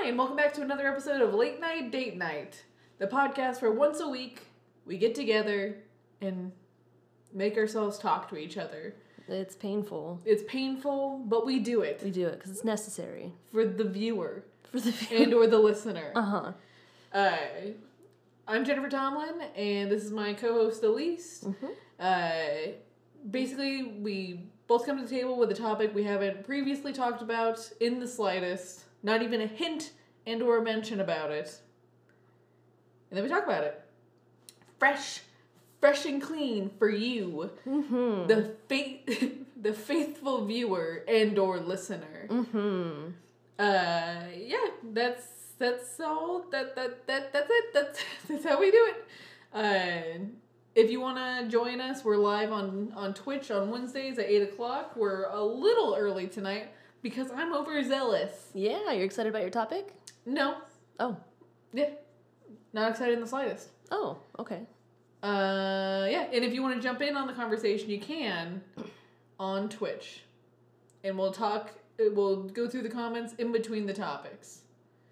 Hi, and welcome back to another episode of Late Night Date Night, the podcast where once a week we get together and make ourselves talk to each other. It's painful. It's painful, but we do it We do it because it's necessary for the viewer for the and or the listener. uh huh. Uh, I'm Jennifer Tomlin, and this is my co-host Elise. Uh, basically, we both come to the table with a topic we haven't previously talked about in the slightest, not even a hint and or a mention about it, and then we talk about it. Fresh, fresh and clean for you, Mm-hmm. the faith, the faithful viewer and or listener. Mm-hmm. Uh, yeah, that's that's all. That that that that's it. That's that's how we do it. Uh, if you want to join us, we're live on on Twitch on Wednesdays at eight o'clock. We're a little early tonight because I'm overzealous. Yeah, you're excited about your topic? No, Oh. yeah, not excited in the slightest. Oh, okay. Uh, yeah, and if you want to jump in on the conversation, you can on Twitch, and we'll talk. We'll go through the comments in between the topics.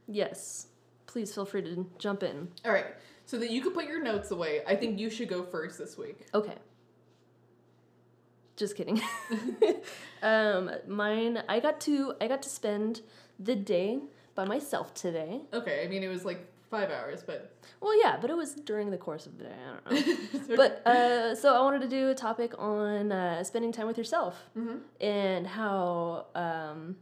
Yes. Please feel free to jump in. All right, so that you can put your notes away, I think you should go first this week. Okay. Just kidding. um, mine. I got to. I got to spend the day by myself today. Okay, I mean it was like five hours, but Well, yeah, but it was during the course of the day. I don't know. but uh, so I wanted to do a topic on uh, spending time with yourself Mhm. and how um,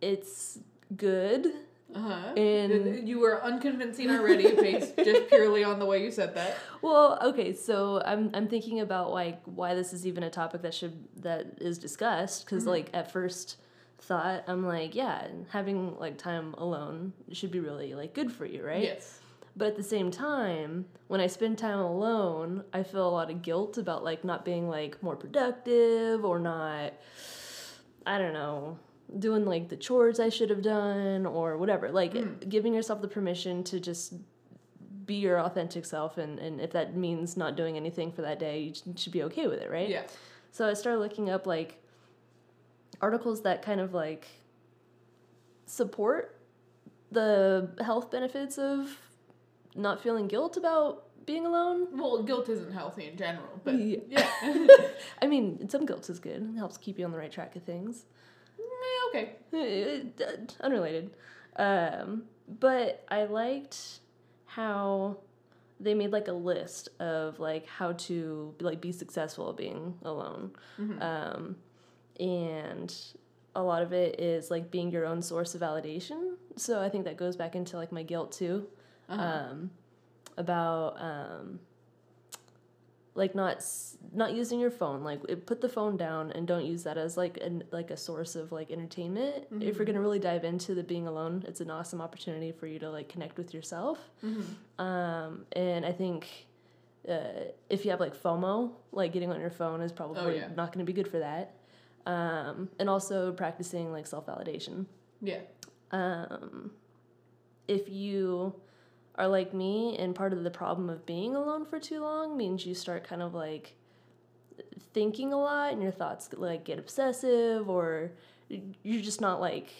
it's good. Uh-huh. in- you were unconvincing already, based just purely on the way you said that. Well, okay, so I'm I'm thinking about like why this is even a topic that should that is discussed because like at first thought I'm like yeah having like time alone should be really like good for you right Yes. But at the same time, when I spend time alone, I feel a lot of guilt about like not being like more productive or not I don't know, doing like the chores I should have done or whatever. Like hmm. giving yourself the permission to just be your authentic self and, and if that means not doing anything for that day, you should be okay with it, right? Yeah. So I started looking up like articles that kind of like support the health benefits of not feeling guilt about being alone. Well, guilt isn't healthy in general, but Yeah. yeah. I mean, some guilt is good. It helps keep you on the right track of things. Okay. Eh, eh, Unrelated. Um, but I liked how they made like a list of like how to like be successful being alone. Um, and a lot of it is like being your own source of validation. So I think that goes back into like my guilt too. Um, about um, like not not using your phone like it, put the phone down and don't use that as like an like a source of like entertainment. If you're gonna really dive into the being alone it's an awesome opportunity for you to like connect with yourself. Um, and i think uh, if you have like fomo like getting on your phone is probably yeah. not going to be good for that. Um, and also practicing like self-validation. Yeah. um, if you are like me and part of the problem of being alone for too long means you start kind of like thinking a lot and your thoughts like get obsessive or you're just not like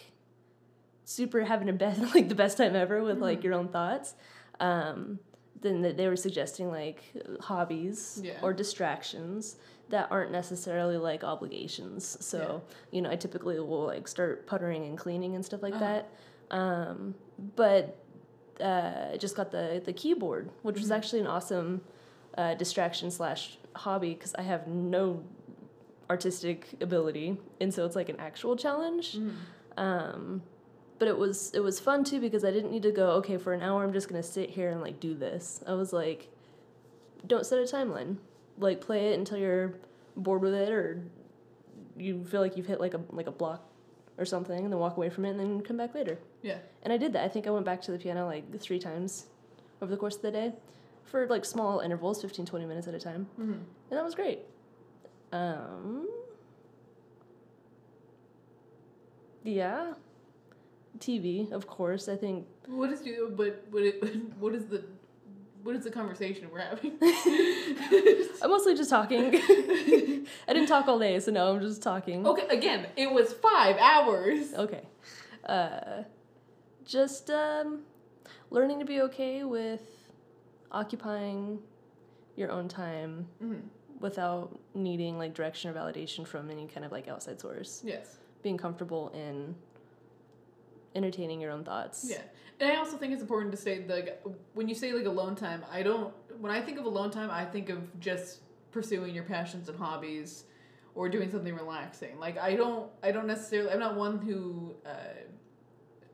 super having a best like the best time ever with like your own thoughts. Um, then th- they were suggesting like hobbies Yeah. or distractions that aren't necessarily like obligations. So you know i typically will like start puttering and cleaning and stuff like that. Um, but uh, I just got the the keyboard, which was actually an awesome uh, distraction slash hobby because I have no artistic ability, and so it's like an actual challenge. Um, but it was it was fun too because I didn't need to go okay for an hour. I'm just gonna sit here and like do this. I was like, don't set a timeline. Like play it until you're bored with it or you feel like you've hit like a like a block or something, and then walk away from it and then come back later. Yeah. And I did that. I think I went back to the piano like three times over the course of the day for like small intervals, 15, 20 minutes at a time. Mm-hmm. And that was great. Um, yeah. TV, of course. I think What is you? But what? It, what is the? What is the conversation we're having? I'm mostly just talking. I didn't talk all day, so no, I'm just talking. okay, again, it was five hours. Okay. Uh, just um, learning to be okay with occupying your own time Mhm. without needing like direction or validation from any kind of like outside source. Yes. Being comfortable in entertaining your own thoughts. Yeah. And I also think it's important to say like when you say like alone time, I don't when I think of alone time, I think of just pursuing your passions and hobbies or doing something relaxing. Like I don't I don't necessarily I'm not one who uh,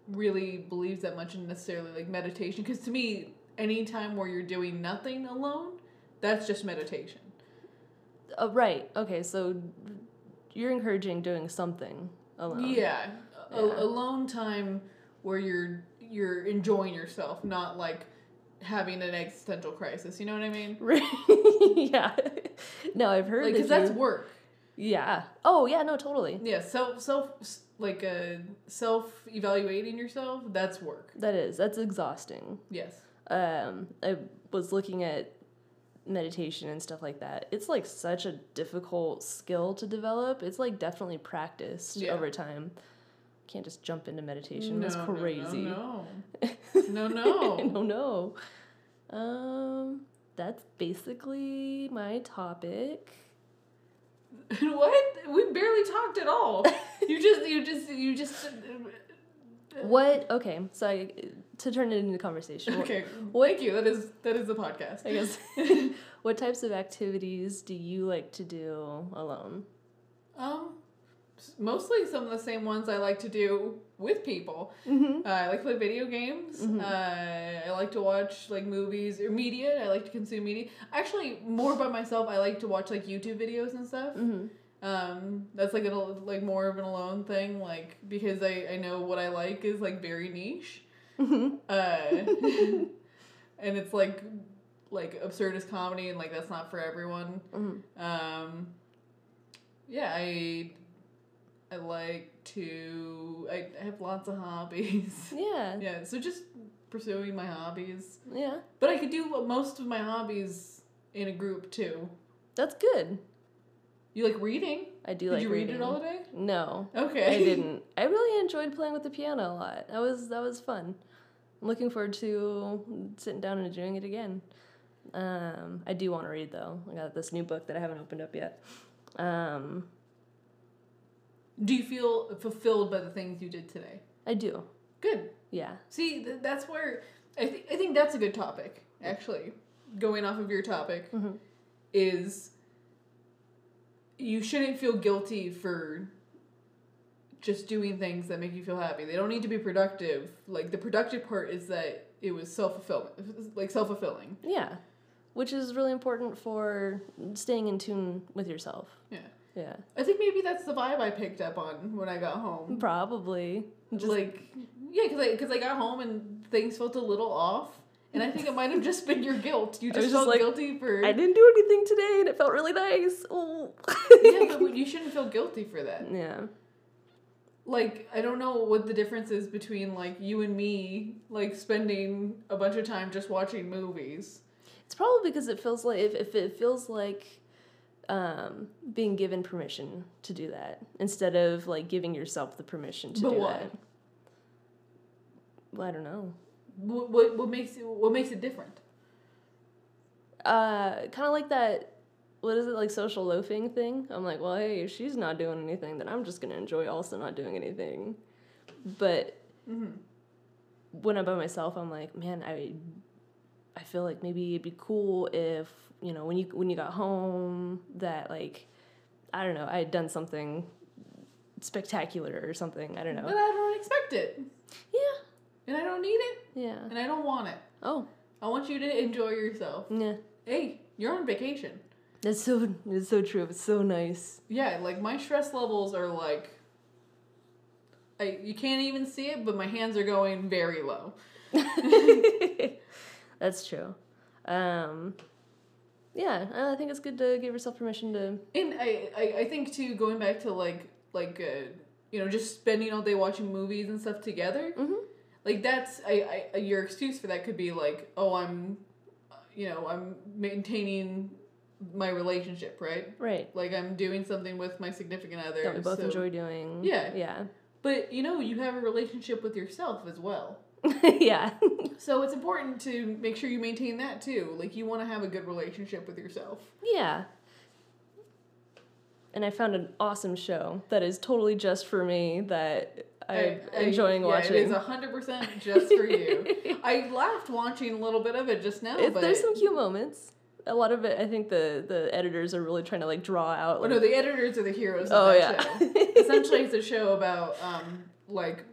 really believes that much in necessarily like meditation because to me any time where you're doing nothing alone, that's just meditation. Oh, right. Okay. So you're encouraging doing something alone. Yeah. A- Yeah. alone time where you're you're enjoying yourself, not like having an existential crisis. You know what I mean? Right. yeah. No, I've heard Like, that because that's work. Yeah. Oh, yeah. No, totally. Yeah, self self like uh, self evaluating yourself. That's work. That is. That's exhausting. Yes. Um, I was looking at meditation and stuff like that. It's like such a difficult skill to develop. It's like definitely practiced Yeah. over time. Can't just jump into meditation. That's No, no, crazy. No, no, no. no, no. Um, that's basically my topic. what? We barely talked at all. You just, you just, you just. What? Okay, so I, to turn it into conversation. what- Okay. What- Thank you. That is that is the podcast. I guess. what types of activities do you like to do alone? Um, mostly some of the same ones I like to do with people. Mm-hmm. Uh, I like to play video games. Mhm. Uh, I like to watch like movies or media. I like to consume media. Actually, more by myself. I like to watch like YouTube videos and stuff. Mm-hmm. Um, that's like a like more of an alone thing. Like because I I know what I like is like very niche. Mm-hmm. Uh, and it's like like absurdist comedy and like that's not for everyone. Mm-hmm. Um, yeah, I I like to. I, have lots of hobbies. Yeah. yeah, so just pursuing my hobbies. Yeah. But I could do most of my hobbies in a group too. That's good. You like reading? I do Did like you reading. read it all day? No, Okay. I didn't. I really enjoyed playing with the piano a lot. That was that was fun. I'm looking forward to sitting down and doing it again. Um, I do want to read though. I got this new book that I haven't opened up yet. Um, Do you feel fulfilled by the things you did today? I do. Good. Yeah. See, th- that's where I think I think that's a good topic. Actually, going off of your topic Mhm. is you shouldn't feel guilty for just doing things that make you feel happy. They don't need to be productive. Like the productive part is that it was self fulfillment, like self fulfilling. Yeah. Which is really important for staying in tune with yourself. Yeah. Yeah. I think maybe that's the vibe I picked up on when I got home. Probably. Just like, yeah, because I, cause I got home and things felt a little off. And I think it might have just been your guilt. You just just felt like, guilty for. I didn't do anything today and it felt really nice. Oh. yeah, but you shouldn't feel guilty for that. yeah. Like, I don't know what the difference is between, like, you and me, like, spending a bunch of time just watching movies. It's probably because it feels like if, if it feels like um, being given permission to do that instead of like giving yourself the permission to But do why? that. Well, I don't know. What, what, what makes it, what makes it different? Uh, kind of like that. What is it like social loafing thing? I'm like, well, hey, if she's not doing anything, then I'm just gonna enjoy also not doing anything. But Mm-hmm. when I'm by myself, I'm like, man, I, I feel like maybe it'd be cool if you know when you when you got home that like, I don't know, I had done something spectacular or something. I don't know. But. I don't expect it. Yeah, And I don't need it. yeah. And I don't want it. Oh, I want you to enjoy yourself. yeah. Hey, you're on vacation. That's so it's so true. It's so nice. Yeah, like, my stress levels are, like... I, you can't even see it, but my hands are going very low. That's true. Um, yeah, I think it's good to give yourself permission to. And I, I, I think too, going back to like like uh, you know just spending all day watching movies and stuff together. Mhm. Like that's I, I your excuse for that could be like oh I'm, you know I'm maintaining my relationship right Right. like I'm doing something with my significant other That we both so- enjoy doing. Yeah. Yeah. But you know, you have a relationship with yourself as well. yeah. So it's important to make sure you maintain that too. Like you want to have a good relationship with yourself. Yeah. And I found an awesome show that is totally just for me that I'm I- I- enjoying yeah, watching. It is hundred percent just for you. I laughed watching a little bit of it just now, It- but there's some cute moments. A lot of it, I think the the editors are really trying to like draw out. Oh Like, no, the editors are the heroes of Oh, that yeah. show. Essentially, it's a show about um like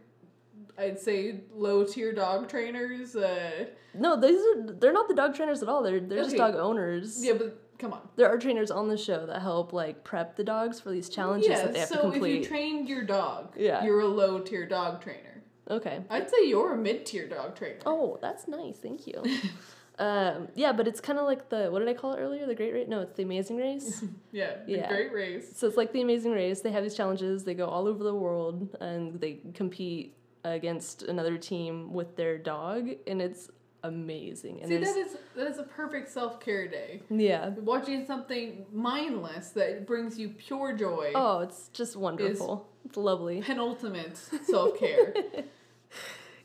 I'd say low tier dog trainers. Uh, no, these are they're not the dog trainers at all. They're they're just dog owners. yeah, but come on. There are trainers on the show that help like prep the dogs for these challenges yeah, that they have so to if you complete. trained your dog, Yeah. you're a low tier dog trainer. okay. I'd say you're a mid tier dog trainer. Oh, that's nice. Thank you. um, yeah, but it's kind of like the what did I call it earlier? The Great Race? No, it's the Amazing Race. Yeah, the Yeah. great race. so it's like the Amazing Race. They have these challenges. They go all over the world and they compete against another team with their dog, and it's amazing. And See, that is that is a perfect self care day. yeah. Watching something mindless that brings you pure joy. Oh, it's just wonderful. It's lovely. Penultimate self care.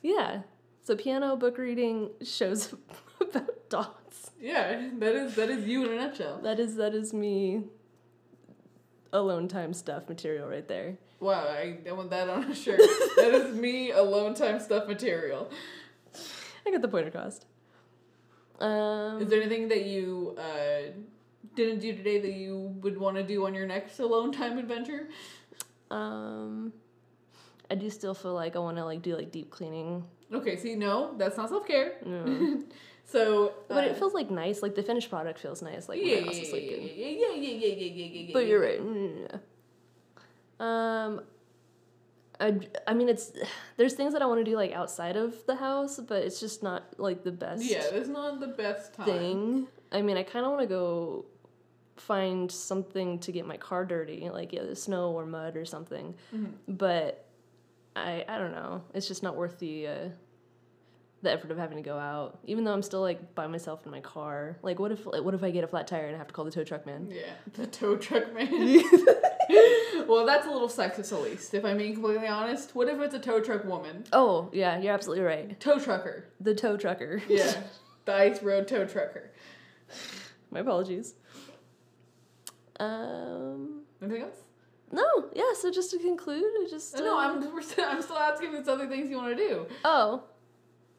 Yeah. So piano book reading shows about dogs. yeah, that is that is you in a nutshell. That is that is me. Alone time stuff material right there. Wow, I, I want that on a shirt. that is me alone time stuff material. I got the point across. Um, Is there anything that you uh, didn't do today that you would want to do on your next alone time adventure? um, I do still feel like I want to like do like deep cleaning. Okay, see, no, that's not self care. No. so, uh, but it feels like nice. Like the finished product feels nice. Like yeah, yeah, is like yeah, yeah, yeah, yeah, yeah, yeah, yeah, yeah. But you're right. Mm, yeah. Um, I, I mean, it's there's things that I want to do like outside of the house, but it's just not like the best Yeah, that's not the best time. thing. I mean, I kind of want to go find something to get my car dirty, like yeah, the snow or mud or something. Mhm. But I I don't know. It's just not worth the uh, the effort of having to go out. Even though I'm still like by myself in my car. Like, what if like, what if I get a flat tire and I have to call the tow truck man? Yeah, the tow truck man. well, that's a little sexist, at least. If I'm being completely honest, what if it's a tow truck woman? Oh yeah, you're absolutely right. Tow trucker. The tow trucker. Yeah, the ice road tow trucker. My apologies. Um. Anything else? No. Yeah. So just to conclude, I just. No, uh, I'm still, I'm still asking if there's other things you want to do. Oh.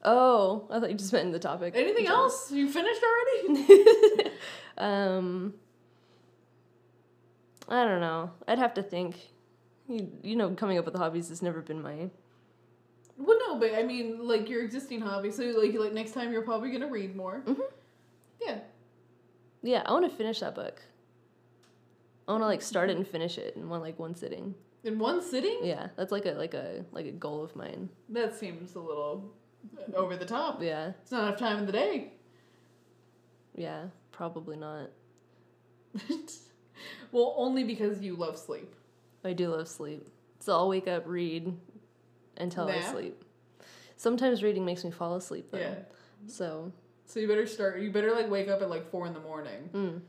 Oh, I thought you just meant in the topic. Anything else? You finished already? um. I don't know. I'd have to think. You, you know, coming up with hobbies has never been my. well, no, but I mean, like your existing hobby. So, like, like next time you're probably gonna read more. Mhm. Yeah. Yeah, I want to finish that book. I want to like start it and finish it in one like one sitting. In one sitting? Yeah, that's like a like a like a goal of mine. That seems a little over the top. Yeah, It's not enough time in the day. yeah, probably not. well, only because you love sleep. I do love sleep, so I'll wake up, read, until I sleep. Sometimes reading makes me fall asleep though. Yeah. So, So you better start. You better like wake up at like four in the morning, mm.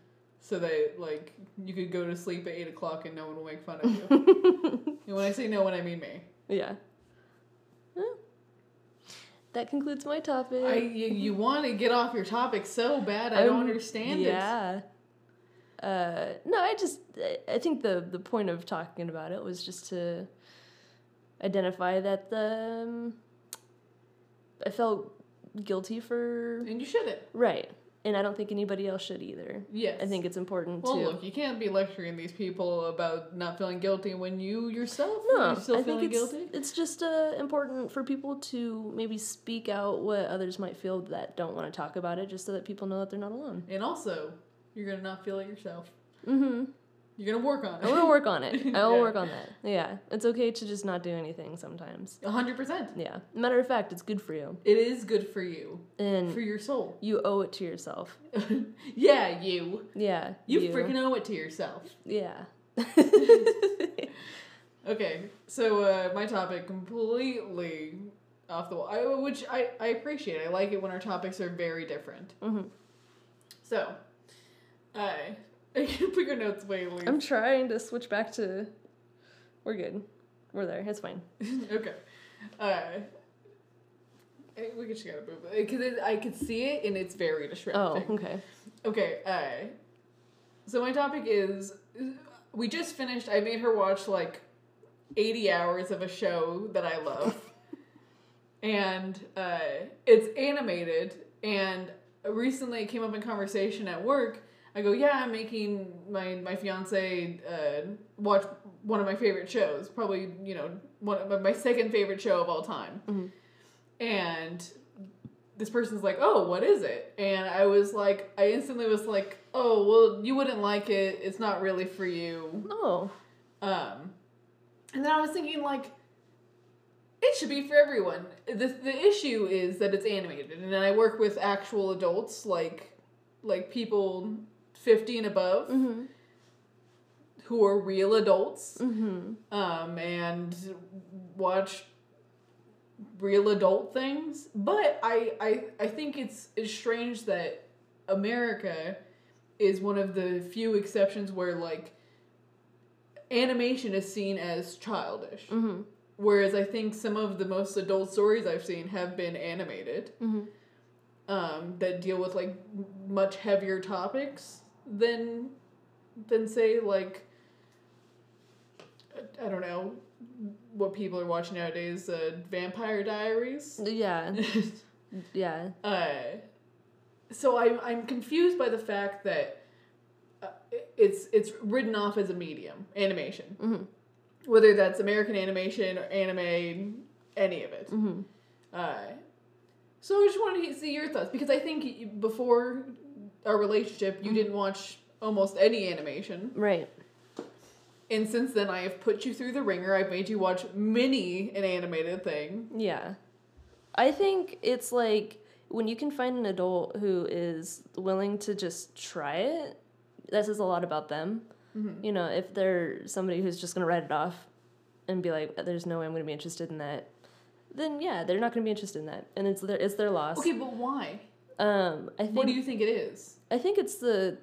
so that like you could go to sleep at eight o'clock and no one will make fun of you. and when I say no one, I mean me. yeah. Yeah. That concludes my topic. I you, you want to get off your topic so bad. I don't I'm- understand it. yeah. Uh, no, I just I- I think the the point of talking about it was just to identify that the um, I felt guilty for And you shouldn't. right, and I don't think anybody else should either. Yes. I think it's important too. Well, to look, you can't be lecturing these people about not feeling guilty when you yourself no, are still I feeling think it's guilty. it's just uh, important for people to maybe speak out what others might feel that don't want to talk about it, just so that people know that they're not alone. And also, you're gonna not feel it yourself. Mm-hmm. You're gonna work on it. I'm gonna work on it. I will Yeah. work on that. Yeah, it's okay to just not do anything sometimes. A hundred percent. Yeah. Matter of fact, it's good for you. It is good for you, And for your soul. you owe it to yourself. yeah, you. Yeah. You, freaking owe it to yourself. Yeah. Okay, so uh, my topic completely off the wall, I, which I, I appreciate. I like it when our topics are very different. hmm So, I I can put your notes away, Lee. I'm trying to switch back to. We're good. We're there. It's fine. okay. Uh, we just gotta move it because I could see it and it's very distracting. Oh, okay. Okay. Uh, so my topic is we just finished. I made her watch like eighty hours of a show that I love, and uh, it's animated. And recently, it came up in conversation at work. I go, yeah, I'm making my my fiance uh, watch one of my favorite shows, probably you know one of my second favorite show of all time, Mhm. and this person's like, oh, what is it? And I was like, I instantly was like, oh, well, you wouldn't like it. It's not really for you. Oh. Um, and then I was thinking like, it should be for everyone. The the issue is that it's animated, and I work with actual adults, like like people fifty and above, Mm-hmm. who are real adults, Mm-hmm. um, and watch real adult things. But I I I think it's it's strange that America is one of the few exceptions where like animation is seen as childish. Mm-hmm. Whereas I think some of the most adult stories I've seen have been animated um, that deal with like much heavier topics than than say like I- don't know what people are watching nowadays. Uh, Vampire Diaries. Yeah. Yeah. uh, so I'm I'm confused by the fact that uh, it's it's written off as a medium animation, Mm-hmm. whether that's American animation or anime, any of it. Mm-hmm. Uh, so I just wanted to see your thoughts because I think before our relationship, you didn't watch almost any animation, Right. and since then I have put you through the ringer. I've made you watch many an animated thing. Yeah. I think it's like when you can find an adult who is willing to just try it, that says a lot about them. Mhm. You know, if they're somebody who's just going to write it off and be like, there's no way I'm going to be interested in that, then yeah, they're not going to be interested in that. And it's their, it's their loss. Okay, but why? Um, I think, What do you think it is? I think it's the,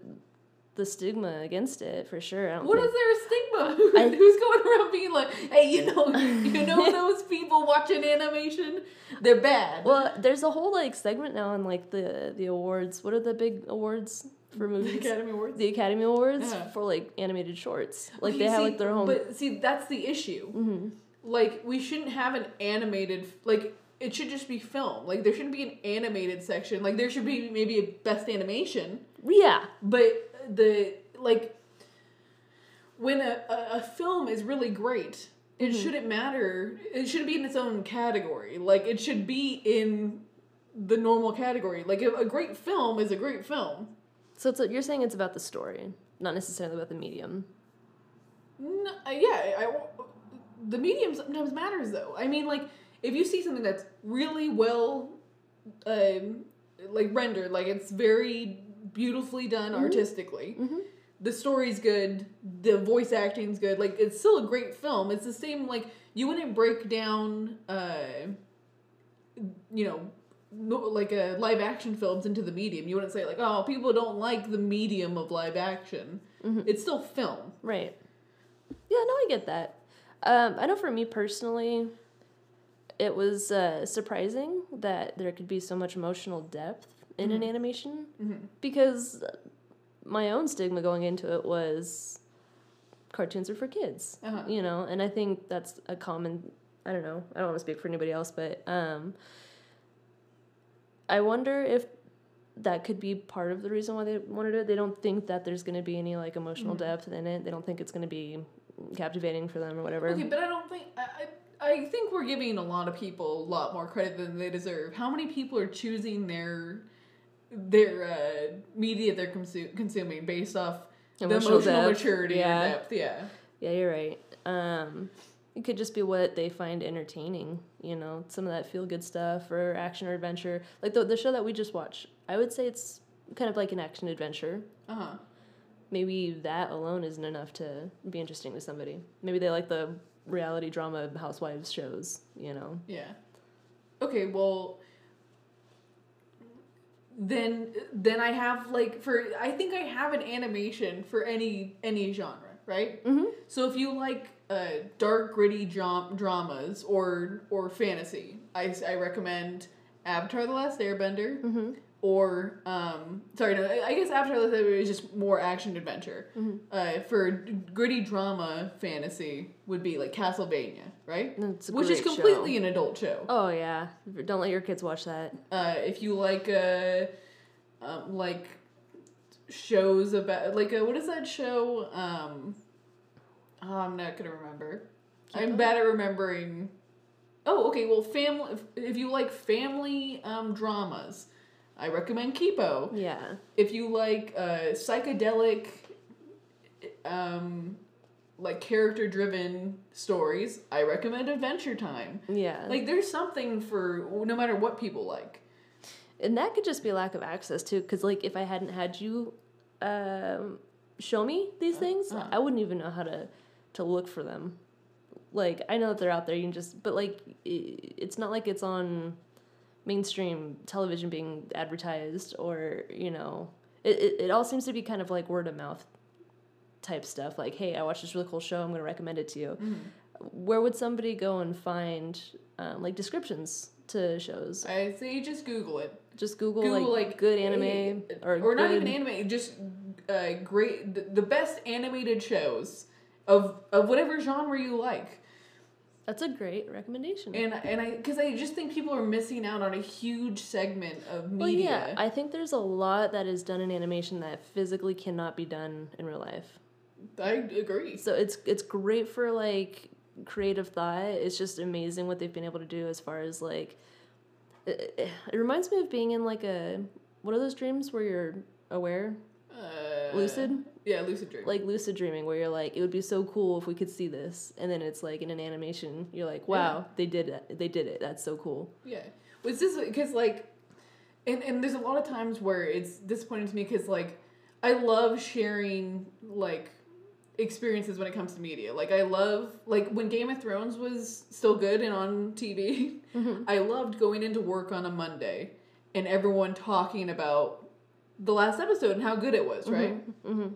the stigma against it for sure. What think, is there a stigma? I- Who's going around being like, "Hey, you know, you know those people watching animation? They're bad." Well, there's a whole like segment now on like the the awards. What are the big awards for the movies? Academy Awards. the Academy Awards Yeah. for like animated shorts. Like they have like their own. But see, that's the issue. hmm Like, we shouldn't have an animated. Like, it should just be film. Like, there shouldn't be an animated section. Like, there should be maybe a best animation. Yeah. But the like when a, a, a film is really great, it Mhm. shouldn't matter. It shouldn't be in its own category. Like it should be in the normal category. Like a, a great film is a great film. So it's you're saying it's about the story, not necessarily about the medium. No, uh, yeah, I, the medium sometimes matters though. I mean, like if you see something that's really well, um, like rendered, like it's very beautifully done Mhm. artistically. Mm-hmm. the story's good, the voice acting's good. Like it's still a great film. It's the same like you wouldn't break down uh you know like a live action films into the medium. You wouldn't say like, "Oh, people don't like the medium of live action." Mhm. It's still film. Right. Yeah, no, I get that. Um, I know for me personally, it was uh, surprising that there could be so much emotional depth in an Mhm. animation Mhm. because my own stigma going into it was cartoons are for kids, Uh-huh. you know, and I think that's a common. I don't know. I don't want to speak for anybody else, but um, I wonder if that could be part of the reason why they wanted to it. They don't think that there's going to be any like emotional Mhm. depth in it. They don't think it's going to be captivating for them or whatever. Okay, but I don't think I, I I think we're giving a lot of people a lot more credit than they deserve. How many people are choosing their their uh, media they're consu- consuming based off the emotional depth. maturity Yeah. depth? Yeah. Yeah, you're right. Um, it could just be what they find entertaining, you know, some of that feel good stuff or action or adventure. Like the the show that we just watched, I would say it's kind of like an action adventure. Uh huh. Maybe that alone isn't enough to be interesting to somebody. Maybe they like the reality drama housewives shows, you know. Yeah. Okay, well then then I have like for I think I have an animation for any any genre, right? Mhm. So if you like uh, dark, gritty dram- dramas or or fantasy, I, I recommend Avatar: The Last Airbender. Mm-hmm. Or um, sorry, no, I guess Avatar The Airbender is just more action adventure. Mm-hmm. Uh, for gritty drama fantasy would be like Castlevania, right? Which is completely show. an adult show. Oh yeah, don't let your kids watch that. Uh, if you like uh, um, like shows about like uh, what is that show? Um, oh, I'm not gonna remember. I'm Kipo? bad at remembering. Oh, okay. Well, family. If, if you like family um, dramas, I recommend Kipo. Yeah, If you like uh, psychedelic, um, like character driven stories, I recommend Adventure Time. yeah. Like, there's something for no matter what people like. and that could just be a lack of access too, because like if I hadn't had you, um, show me these things, uh. I wouldn't even know how to to look for them. Like I know that they're out there, you can just, but like i it's not like it's on mainstream television being advertised or you know, it, it it all seems to be kind of like word of mouth type stuff. Like, hey, I watched this really cool show, I'm gonna recommend it to you. Where would somebody go and find um, like descriptions to shows? I say just Google it. Just Google, Google like, like, good anime eh, or or not even anime, just uh, great the, the best animated shows of of whatever genre you like. That's a great recommendation. And and I because I just think people are missing out on a huge segment of media. well, yeah, I think there's a lot that is done in animation that physically cannot be done in real life. I agree. So it's it's great for like creative thought. It's just amazing what they've been able to do as far as like. It, it- reminds me of being in like a what are those dreams where you're aware, lucid, Yeah, lucid dream. like lucid dreaming, where you're like it would be so cool if we could see this, and then it's like in an animation, you're like, wow, they did it, they did it, that's so cool. Yeah. Was this because like, and and there's a lot of times where it's disappointing to me because like, I love sharing like experiences when it comes to media. Like I love like when Game of Thrones was still good and on TV. Mm-hmm. I loved going into work on a Monday and everyone talking about the last episode and how good it was. Right. Mm-hmm.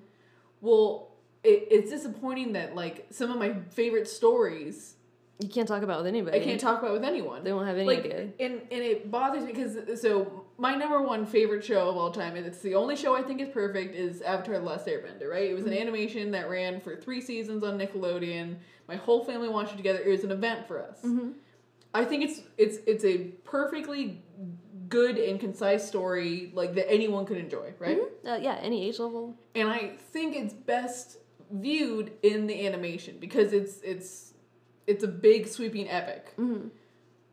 Well. It, it's disappointing that like some of my favorite stories You can't talk about with anybody. I can't talk about with anyone They won't have any like idea. and and it bothers me because so my number one favorite show of all time and it's the only show I think is perfect is Avatar: The Last Airbender. Right? It was an Mm-hmm. animation that ran for three seasons on Nickelodeon. My whole family watched it together. It was an event for us. Mm-hmm. I think it's it's it's a perfectly good and concise story like that anyone could enjoy. Right? Uh, yeah, any age level. And I think it's best viewed in the animation because it's it's it's a big sweeping epic. Mm-hmm.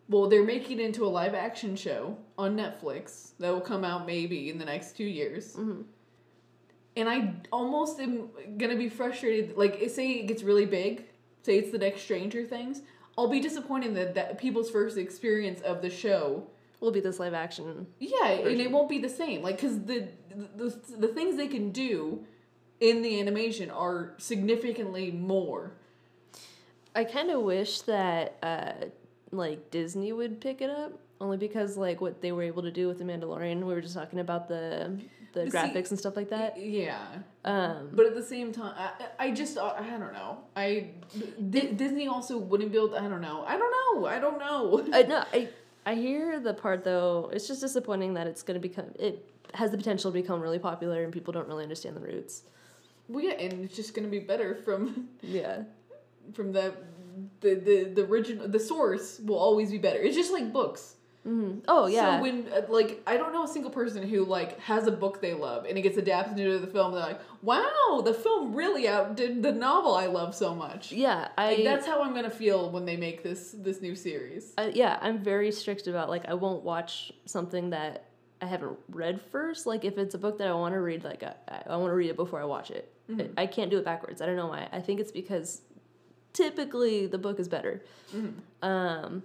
Well, they're making it into a live action show on Netflix that will come out maybe in the next two years. Mm-hmm. And I almost am gonna be frustrated. Like, say it gets really big, say it's the next Stranger Things. I'll be disappointed that, that people's first experience of the show, Will be this live action. yeah, and it won't be the same. Like, cause the, the the things they can do in the animation are significantly more. I kind of wish that uh, like Disney would pick it up, only because like what they were able to do with the Mandalorian. We were just talking about the the graphics and stuff like that. Yeah. Um, But at the same time, I, I just I don't know. I D- Disney also wouldn't build. I don't know. I don't know. I don't know. I no, I I hear the part though. It's just disappointing that it's gonna become it has the potential to become really popular and people don't really understand the roots. Well, yeah, and it's just gonna be better from Yeah. from the the the the original. The source will always be better. It's just like books. Hmm Oh yeah. So when uh, like I don't know a single person who like has a book they love and it gets adapted into the film. They're like, wow, the film really outdid the novel I love so much. yeah, I Like, that's how I'm gonna feel when they make this this new series. I, yeah, I'm very strict about like I won't watch something that I haven't read first. Like if it's a book that I want to read, like I, I want to read it before I watch it. I, I can't do it backwards. I don't know why. I think it's because typically the book is better. Um,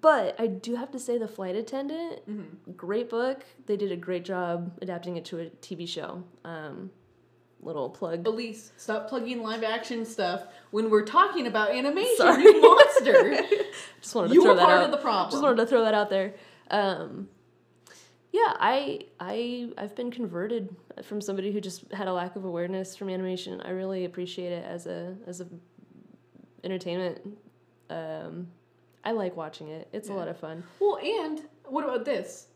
but I do have to say, The Flight Attendant, great book. They did a great job adapting it to a TV show. Um, little plug. Elise, stop plugging live action stuff when we're talking about animation. Sorry. You monster. Just wanted to you throw were that part out. of the problem. Just wanted to throw that out there. Um, yeah, I I I've been converted from somebody who just had a lack of awareness from animation. I really appreciate it as a as a entertainment. Um, I like watching it. It's a lot of fun. Well, and what about this?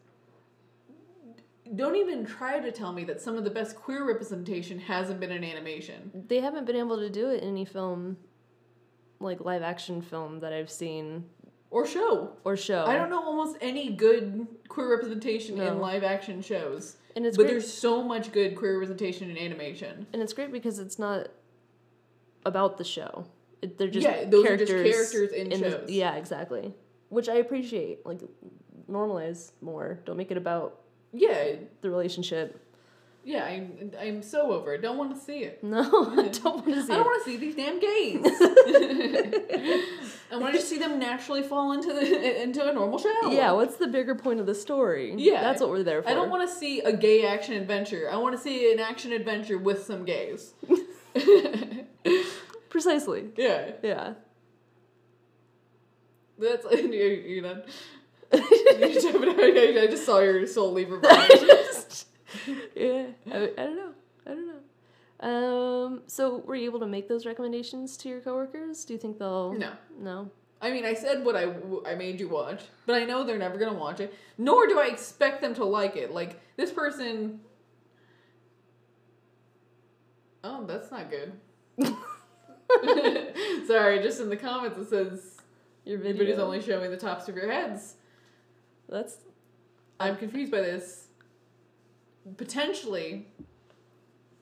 Don't even try to tell me that some of the best queer representation hasn't been in animation. They haven't been able to do it in any film, like live action film that I've seen Or show. or show. I don't know almost any good queer representation in live action shows. And it's but great. there's so much good queer representation in animation. and it's great because it's not about the show. They're just Yeah, those are characters just characters in the- shows. yeah, exactly. Which I appreciate. Like normalize more. Don't make it about Yeah, the relationship. yeah, I'm, I'm so over it. Don't want to see it. No, I don't want to see I don't want to see these damn gays. I want to just see them naturally fall into the into a normal show. Yeah, what's the bigger point of the story? Yeah. That's what we're there for. I don't want to see a gay action adventure. I want to see an action adventure with some gays. Precisely. yeah, Yeah. that's you're not. You're. I just saw your soul leave her body. yeah. I, I don't know. I don't know. Um, so were you able to make those recommendations to your coworkers? Do you think they'll No. No. I mean, I said what I, I made you watch, but I know they're never gonna watch it. Nor do I expect them to like it. Like this person. Oh, that's not good. Sorry, just in the comments it says Your video video's only showing the tops of your heads. That's I'm confused by this. Potentially,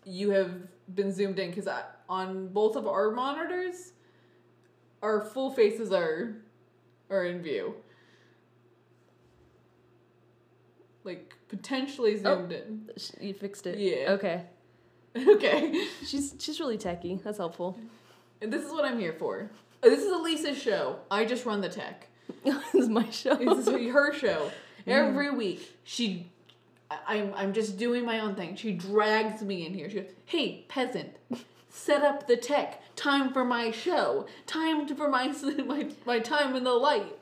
you have been zoomed in because on both of our monitors, our full faces are are in view. Like potentially Oh. zoomed in. you fixed it. Yeah. Okay. Okay, She's she's really techy. That's helpful. And this is what I'm here for. Uh, this is Elise's show. I just run the tech. this is my show. This is her show. Mm. Every week, she, I'm, I'm just doing my own thing. She drags me in here. She goes, "Hey, peasant, set up the tech. Time for my show. Time to, for my my my time in the light."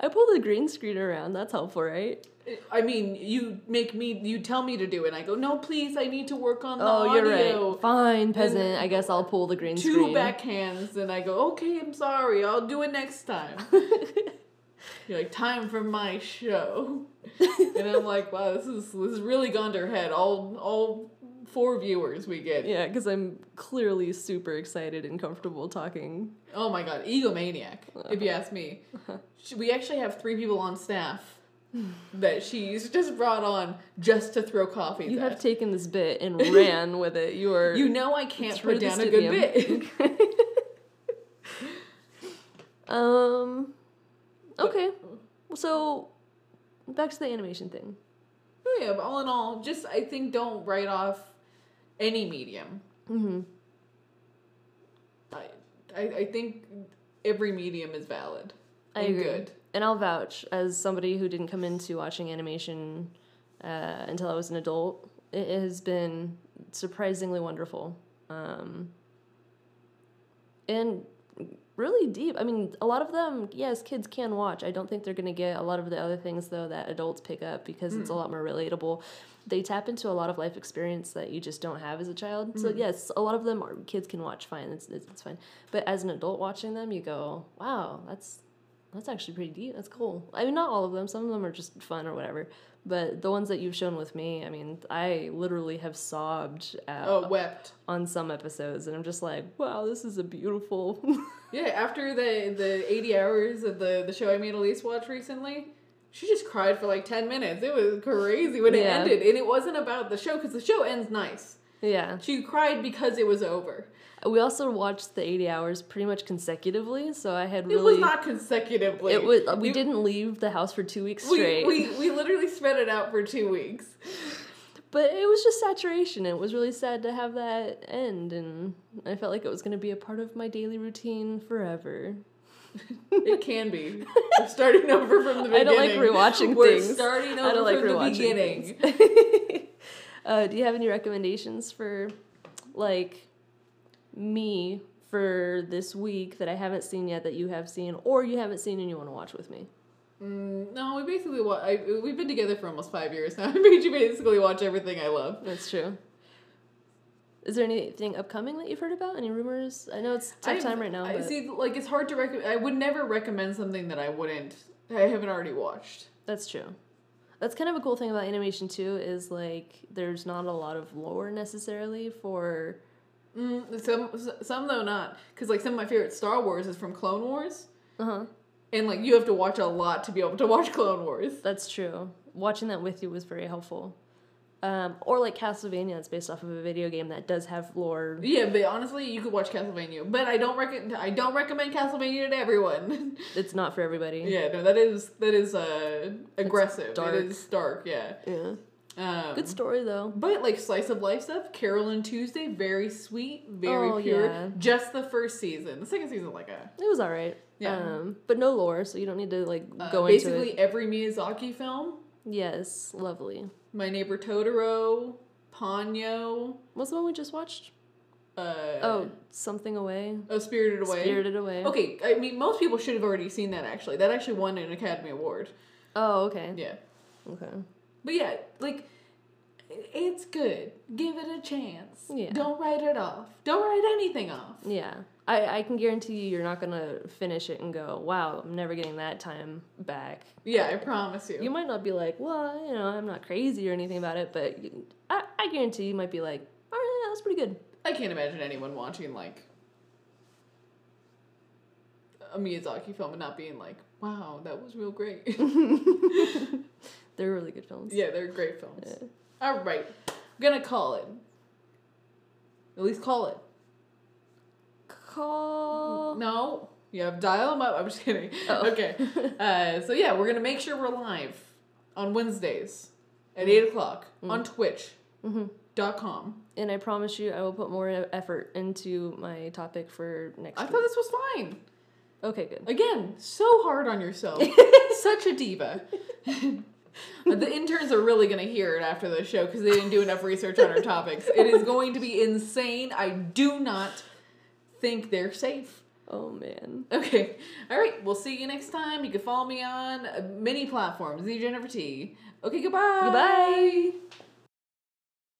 I pulled the green screen around. That's helpful, right? I mean, you make me, you tell me to do it. And I go, "No, please, I need to work on the Oh, audio." you're right. Fine, peasant. I guess I'll pull the green Two screen. backhands, and I go, "Okay, I'm sorry. I'll do it next time." You're like, time for my show. and I'm like, wow, this is this has really gone to her head. All all four viewers we get. Yeah, because I'm clearly super excited and comfortable talking. Oh my god, egomaniac, if you ask me. Uh-huh. She- We actually have three people on staff that she's just brought on just to throw coffee. You at. have taken this bit and ran with it. You are. you know I can't put down a good bit. um. Okay. So, back to the animation thing. Oh, yeah, but all in all, just I think don't write off any medium. Mm-hmm. I I, I think every medium is valid. I and agree. Good. And I'll vouch as somebody who didn't come into watching animation uh, until I was an adult. It has been surprisingly wonderful, um, and really deep. I mean, a lot of them, yes, kids can watch. I don't think they're gonna get a lot of the other things though that adults pick up because it's a lot more relatable. They tap into a lot of life experience that you just don't have as a child. So yes, a lot of them are kids can watch fine. It's, it's it's fine. But as an adult watching them, you go, wow, that's that's actually pretty deep. That's cool. I mean, not all of them. Some of them are just fun or whatever. But the ones that you've shown with me, I mean, I literally have sobbed at, Oh, wept. on some episodes, and I'm just like, wow, this is a beautiful. Yeah, after the the eighty hours of the the show I made Elise watch recently, she just cried for like ten minutes. It was crazy when it Yeah. ended, and it wasn't about the show because the show ends nice. yeah. She cried because it was over. We also watched the 80 hours pretty much consecutively, so I had It really. was not consecutively. It was. We didn't leave the house for two weeks straight. we we literally spread it out for two weeks. But it was just saturation. It was really sad to have that end, and I felt like it was going to be a part of my daily routine forever. It can be. We're starting over from the beginning. I don't like rewatching We're things. starting over like from the beginning. uh, do you have any recommendations for, like, me for this week that I haven't seen yet that you have seen, or you haven't seen and you want to watch with me? Mm, no, we basically wa- I, we've been together for almost five years now. I made you basically watch everything I love. That's true. Is there anything upcoming that you've heard about? Any rumors? I know it's tough I- time right now. I But see. Like it's hard to recommend. I would never recommend something that I wouldn't. I haven't already watched. That's true. That's kind of a cool thing about animation too. Is like there's not a lot of lore necessarily for. Mm, some some though not because like some of my favorite Star Wars is from Clone Wars, Uh huh. and like you have to watch a lot to be able to watch Clone Wars. That's true. Watching that with you was very helpful. Um, or like Castlevania, it's based off of a video game that does have lore. Yeah, but honestly, you could watch Castlevania, but I don't recommend. I don't recommend Castlevania to everyone. It's not for everybody. yeah, no, that is that is uh aggressive. dark. It is dark. Yeah. Yeah. Um, Good story though. But like slice of life stuff, Carole & Tuesday, very sweet, very Oh, pure. yeah. Just the first season. The second season, like a It was alright. Yeah. Um, but no lore, so you don't need to like uh, go into basically every Miyazaki film. Yes, lovely. My Neighbor Totoro, Ponyo. What's the one we just watched? Uh, Oh, something away. oh, Spirited Away. Spirited Away. Okay, I mean most people should have already seen that. Actually, that actually won an Academy Award. Oh, okay. Yeah, Okay. But yeah, like it's good. Give it a chance. Yeah. Don't write it off. Don't write anything off. Yeah. I, I can guarantee you you're not gonna finish it and go, wow, I'm never getting that time back. Yeah, I promise you. You might not be like, well, you know, I'm not crazy or anything about it, but you, I, I guarantee you might be like, all right, yeah, that's pretty good. I can't imagine anyone watching like a Miyazaki film and not being like, "Wow, that was real great." They're really good films. yeah, they're great films. Yeah. All right, I'm gonna call it. At least call it. Call. No, you have dial them up. I'm just kidding. Oh. Okay. Uh, so yeah, we're gonna make sure we're live on Wednesdays at eight o'clock on Twitch. Mhm. Dot com. And I promise you, I will put more effort into my topic for next I week. thought this was fine. Okay, good. Again, so hard on yourself. Such a diva. the interns are really going to hear it after the show because they didn't do enough research on our topics. It is going to be insane. I do not think they're safe. Oh man. Okay. All right. We'll see you next time. You can follow me on many platforms. The Jennifer T. Okay. Goodbye. Goodbye.